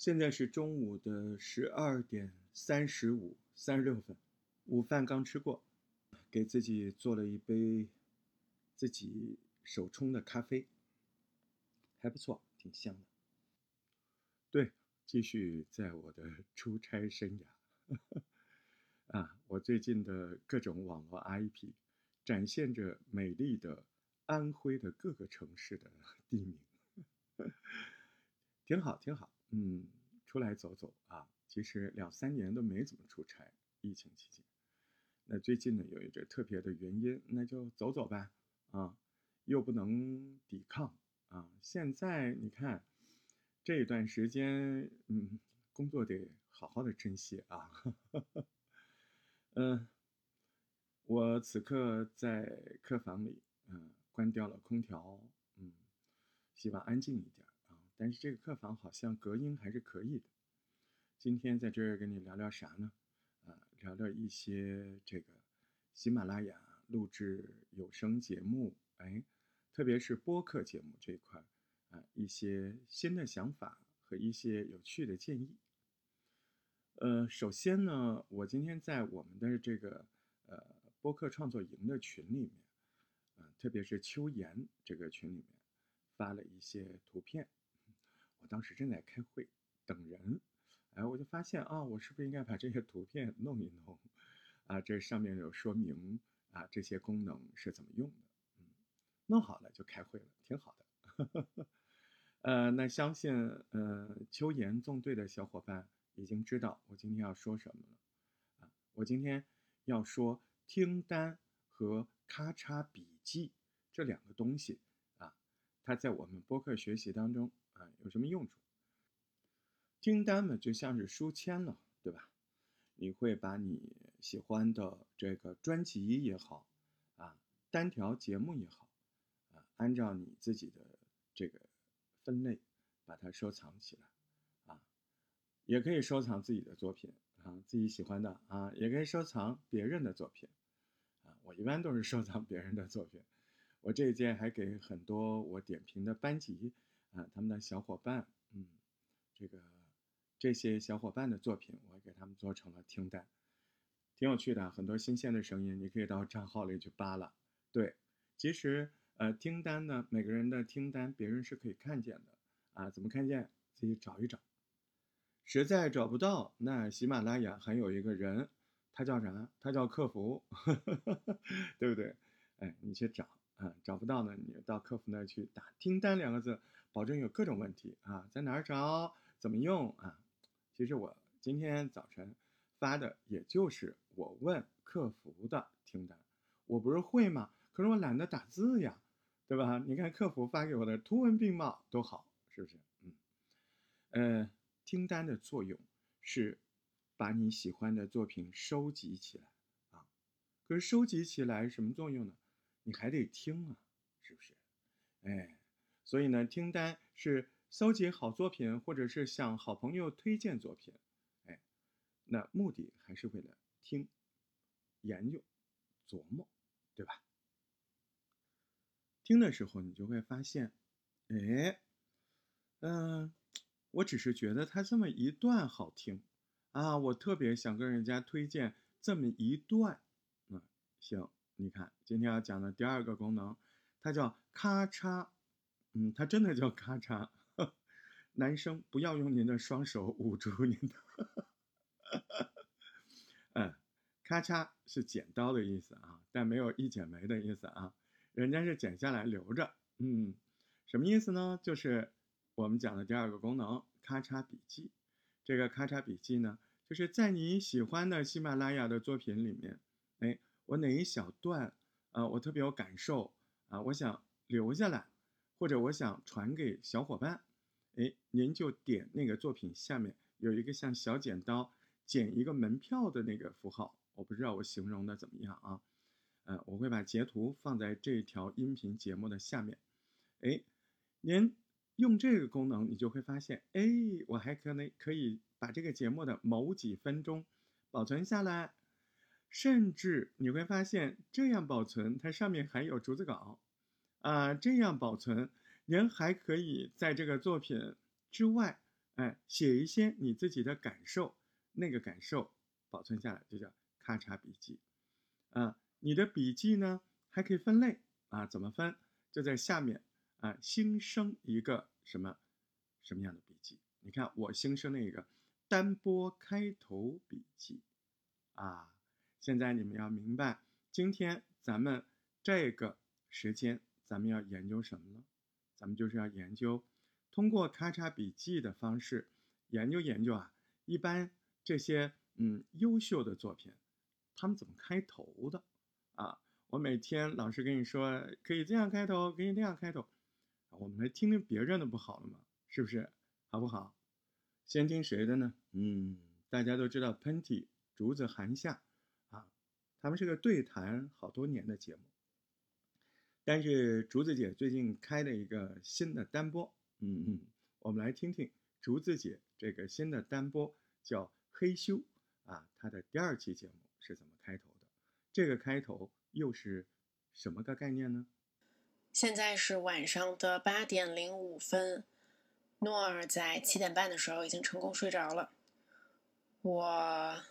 现在是中午的十二点三十五三十六分，午饭刚吃过，给自己做了一杯自己手冲的咖啡，还不错，挺香的。对，继续在我的出差生涯。啊，我最近的各种网络 IP，展现着美丽的安徽的各个城市的地名，挺好，挺好。嗯，出来走走啊，其实两三年都没怎么出差，疫情期间。那最近呢，有一个特别的原因，那就走走吧，啊，又不能抵抗啊。现在你看，这一段时间，嗯，工作得好好的珍惜啊。嗯，我此刻在客房里，嗯，关掉了空调，嗯，希望安静一点。但是这个客房好像隔音还是可以的。今天在这儿跟你聊聊啥呢？啊，聊聊一些这个喜马拉雅录制有声节目，哎，特别是播客节目这一块啊，一些新的想法和一些有趣的建议。呃，首先呢，我今天在我们的这个呃播客创作营的群里面，啊，特别是秋言这个群里面发了一些图片。我当时正在开会等人，哎，我就发现啊，我是不是应该把这些图片弄一弄？啊，这上面有说明啊，这些功能是怎么用的？嗯，弄好了就开会了，挺好的。呃，那相信呃秋言纵队的小伙伴已经知道我今天要说什么了。啊，我今天要说听单和咔嚓笔记这两个东西啊，它在我们播客学习当中。啊，有什么用处？听单嘛，就像是书签了，对吧？你会把你喜欢的这个专辑也好，啊，单条节目也好，啊，按照你自己的这个分类把它收藏起来，啊，也可以收藏自己的作品啊，自己喜欢的啊，也可以收藏别人的作品，啊，我一般都是收藏别人的作品，我这一届还给很多我点评的班级。啊，他们的小伙伴，嗯，这个这些小伙伴的作品，我给他们做成了听单，挺有趣的，很多新鲜的声音，你可以到账号里去扒拉。对，其实呃，听单呢，每个人的听单，别人是可以看见的啊，怎么看见？自己找一找。实在找不到，那喜马拉雅还有一个人，他叫啥？他叫客服，对不对？哎，你去找啊，找不到呢，你到客服那去打“听单”两个字。保证有各种问题啊，在哪儿找，怎么用啊？其实我今天早晨发的，也就是我问客服的听单，我不是会吗？可是我懒得打字呀，对吧？你看客服发给我的图文并茂，多好，是不是？嗯，呃，听单的作用是把你喜欢的作品收集起来啊。可是收集起来什么作用呢？你还得听啊，是不是？哎。所以呢，听单是搜集好作品，或者是向好朋友推荐作品，哎，那目的还是为了听、研究、琢磨，对吧？听的时候你就会发现，哎，嗯，我只是觉得它这么一段好听啊，我特别想跟人家推荐这么一段，嗯，行，你看今天要讲的第二个功能，它叫咔嚓。嗯，它真的叫咔嚓。男生不要用您的双手捂住您的。嗯，咔嚓是剪刀的意思啊，但没有一剪梅的意思啊。人家是剪下来留着。嗯，什么意思呢？就是我们讲的第二个功能——咔嚓笔记。这个咔嚓笔记呢，就是在你喜欢的喜马拉雅的作品里面，哎，我哪一小段啊，我特别有感受啊，我想留下来。或者我想传给小伙伴，哎，您就点那个作品下面有一个像小剪刀剪一个门票的那个符号，我不知道我形容的怎么样啊？呃，我会把截图放在这条音频节目的下面，哎，您用这个功能，你就会发现，哎，我还可能可以把这个节目的某几分钟保存下来，甚至你会发现这样保存，它上面还有逐字稿。啊，这样保存，您还可以在这个作品之外，哎，写一些你自己的感受，那个感受保存下来就叫咔嚓笔记。啊，你的笔记呢还可以分类啊，怎么分？就在下面啊，新生一个什么什么样的笔记？你看我新生了一个单播开头笔记啊。现在你们要明白，今天咱们这个时间，咱们要研究什么呢？咱们就是要研究，通过咔嚓笔记的方式研究研究啊。一般这些嗯优秀的作品，他们怎么开头的啊？我每天老师跟你说可以这样开头，可以那样开头，我们来听听别人的不好了吗？是不是？好不好？先听谁的呢？嗯，大家都知道喷嚏、竹子、寒夏。啊他们是个对谈好多年的节目，但是竹子姐最近开了一个新的单播，嗯嗯，我们来听听竹子姐这个新的单播叫《黑修》啊，它的第二期节目是怎么开头的？这个开头又是什么个概念呢？现在是晚上的八点零五分，诺尔在七点半的时候已经成功睡着了，我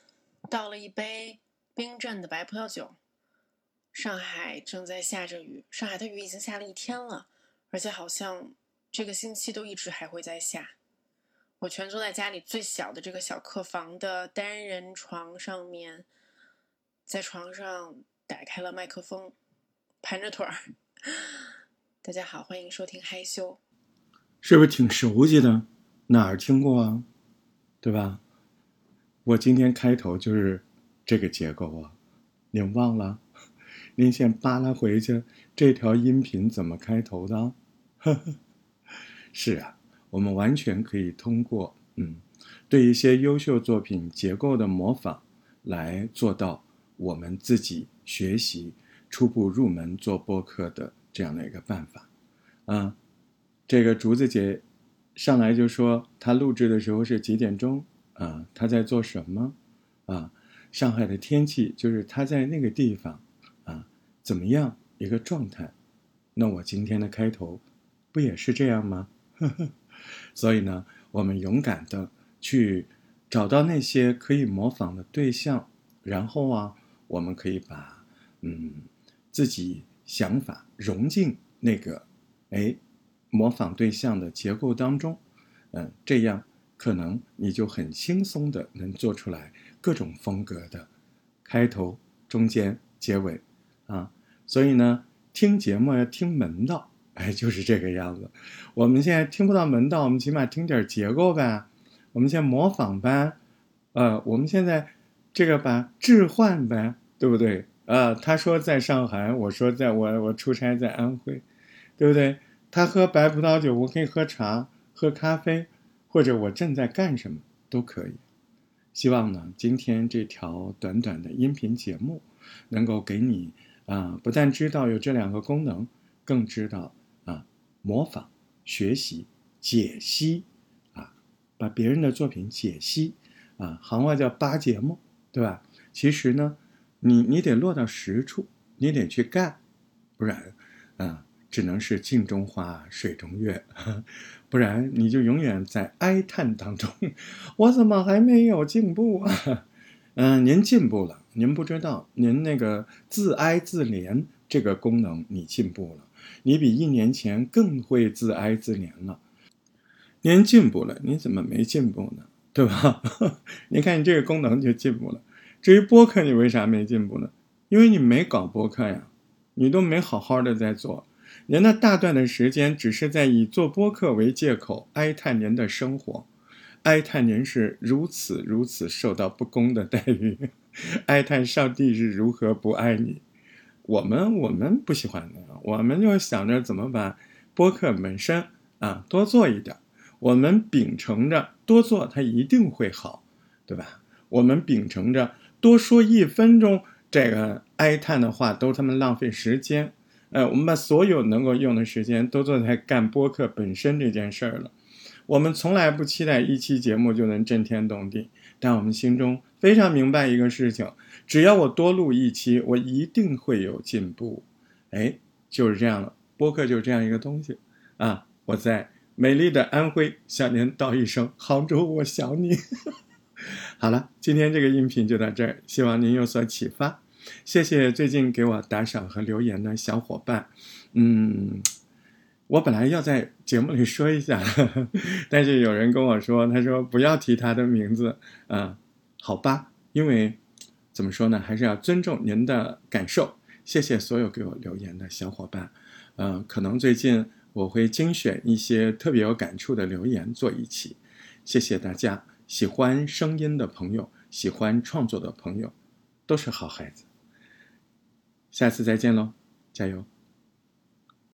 倒了一杯。冰镇的白葡萄酒。上海正在下着雨，上海的雨已经下了一天了，而且好像这个星期都一直还会在下。我蜷坐在家里最小的这个小客房的单人床上面，在床上打开了麦克风，盘着腿儿。大家好，欢迎收听害羞。是不是挺熟悉的？哪儿听过啊？对吧？我今天开头就是。这个结构啊，你忘了？您先扒拉回去，这条音频怎么开头的？是啊，我们完全可以通过嗯，对一些优秀作品结构的模仿，来做到我们自己学习初步入门做播客的这样的一个办法。啊，这个竹子姐上来就说，她录制的时候是几点钟？啊，她在做什么？啊？上海的天气就是她在那个地方，怎么样一个状态？那我今天的开头，不也是这样吗？所以呢，我们勇敢的去找到那些可以模仿的对象，然后啊，我们可以把嗯自己想法融进那个哎模仿对象的结构当中，嗯，这样可能你就很轻松的能做出来。各种风格的开头、中间、结尾，啊，所以呢，听节目要听门道，哎，就是这个样子。我们现在听不到门道，我们起码听点结构呗。我们先模仿呗，呃，我们现在这个把置换呗，对不对？呃，他说在上海，我说在我我出差在安徽，对不对？他喝白葡萄酒，我可以喝茶、喝咖啡，或者我正在干什么都可以。希望呢，今天这条短短的音频节目，能够给你啊，不但知道有这两个功能，更知道啊，模仿、学习、解析啊，把别人的作品解析啊，行话叫扒节目，对吧？其实呢，你你得落到实处，你得去干，不然啊。只能是镜中花，水中月，不然你就永远在哀叹当中。我怎么还没有进步啊？嗯，您进步了，您不知道，您那个自哀自怜这个功能你进步了，你比一年前更会自哀自怜了。您进步了，你怎么没进步呢？对吧？你看你这个功能就进步了。至于播客，你为啥没进步呢？因为你没搞播客呀，你都没好好的在做。您那大段的时间，只是在以做播客为借口哀叹您的生活，哀叹您是如此如此受到不公的待遇，哀叹上帝是如何不爱你。我们我们不喜欢那样，我们就想着怎么把播客本身啊多做一点。我们秉承着多做它一定会好，对吧？我们秉承着多说一分钟这个哀叹的话都他妈浪费时间。呃，我们把所有能够用的时间都做在干播客本身这件事儿了。我们从来不期待一期节目就能震天动地，但我们心中非常明白一个事情：只要我多录一期，我一定会有进步。哎，就是这样了。播客就是这样一个东西啊！我在美丽的安徽向您道一声杭州，我想你。好了，今天这个音频就到这儿，希望您有所启发。谢谢最近给我打赏和留言的小伙伴。嗯，我本来要在节目里说一下，但是有人跟我说，他说不要提他的名字。嗯，好吧，因为怎么说呢，还是要尊重您的感受。谢谢所有给我留言的小伙伴。嗯，可能最近我会精选一些特别有感触的留言做一期。谢谢大家，喜欢声音的朋友，喜欢创作的朋友，都是好孩子。下次再见喽，加油！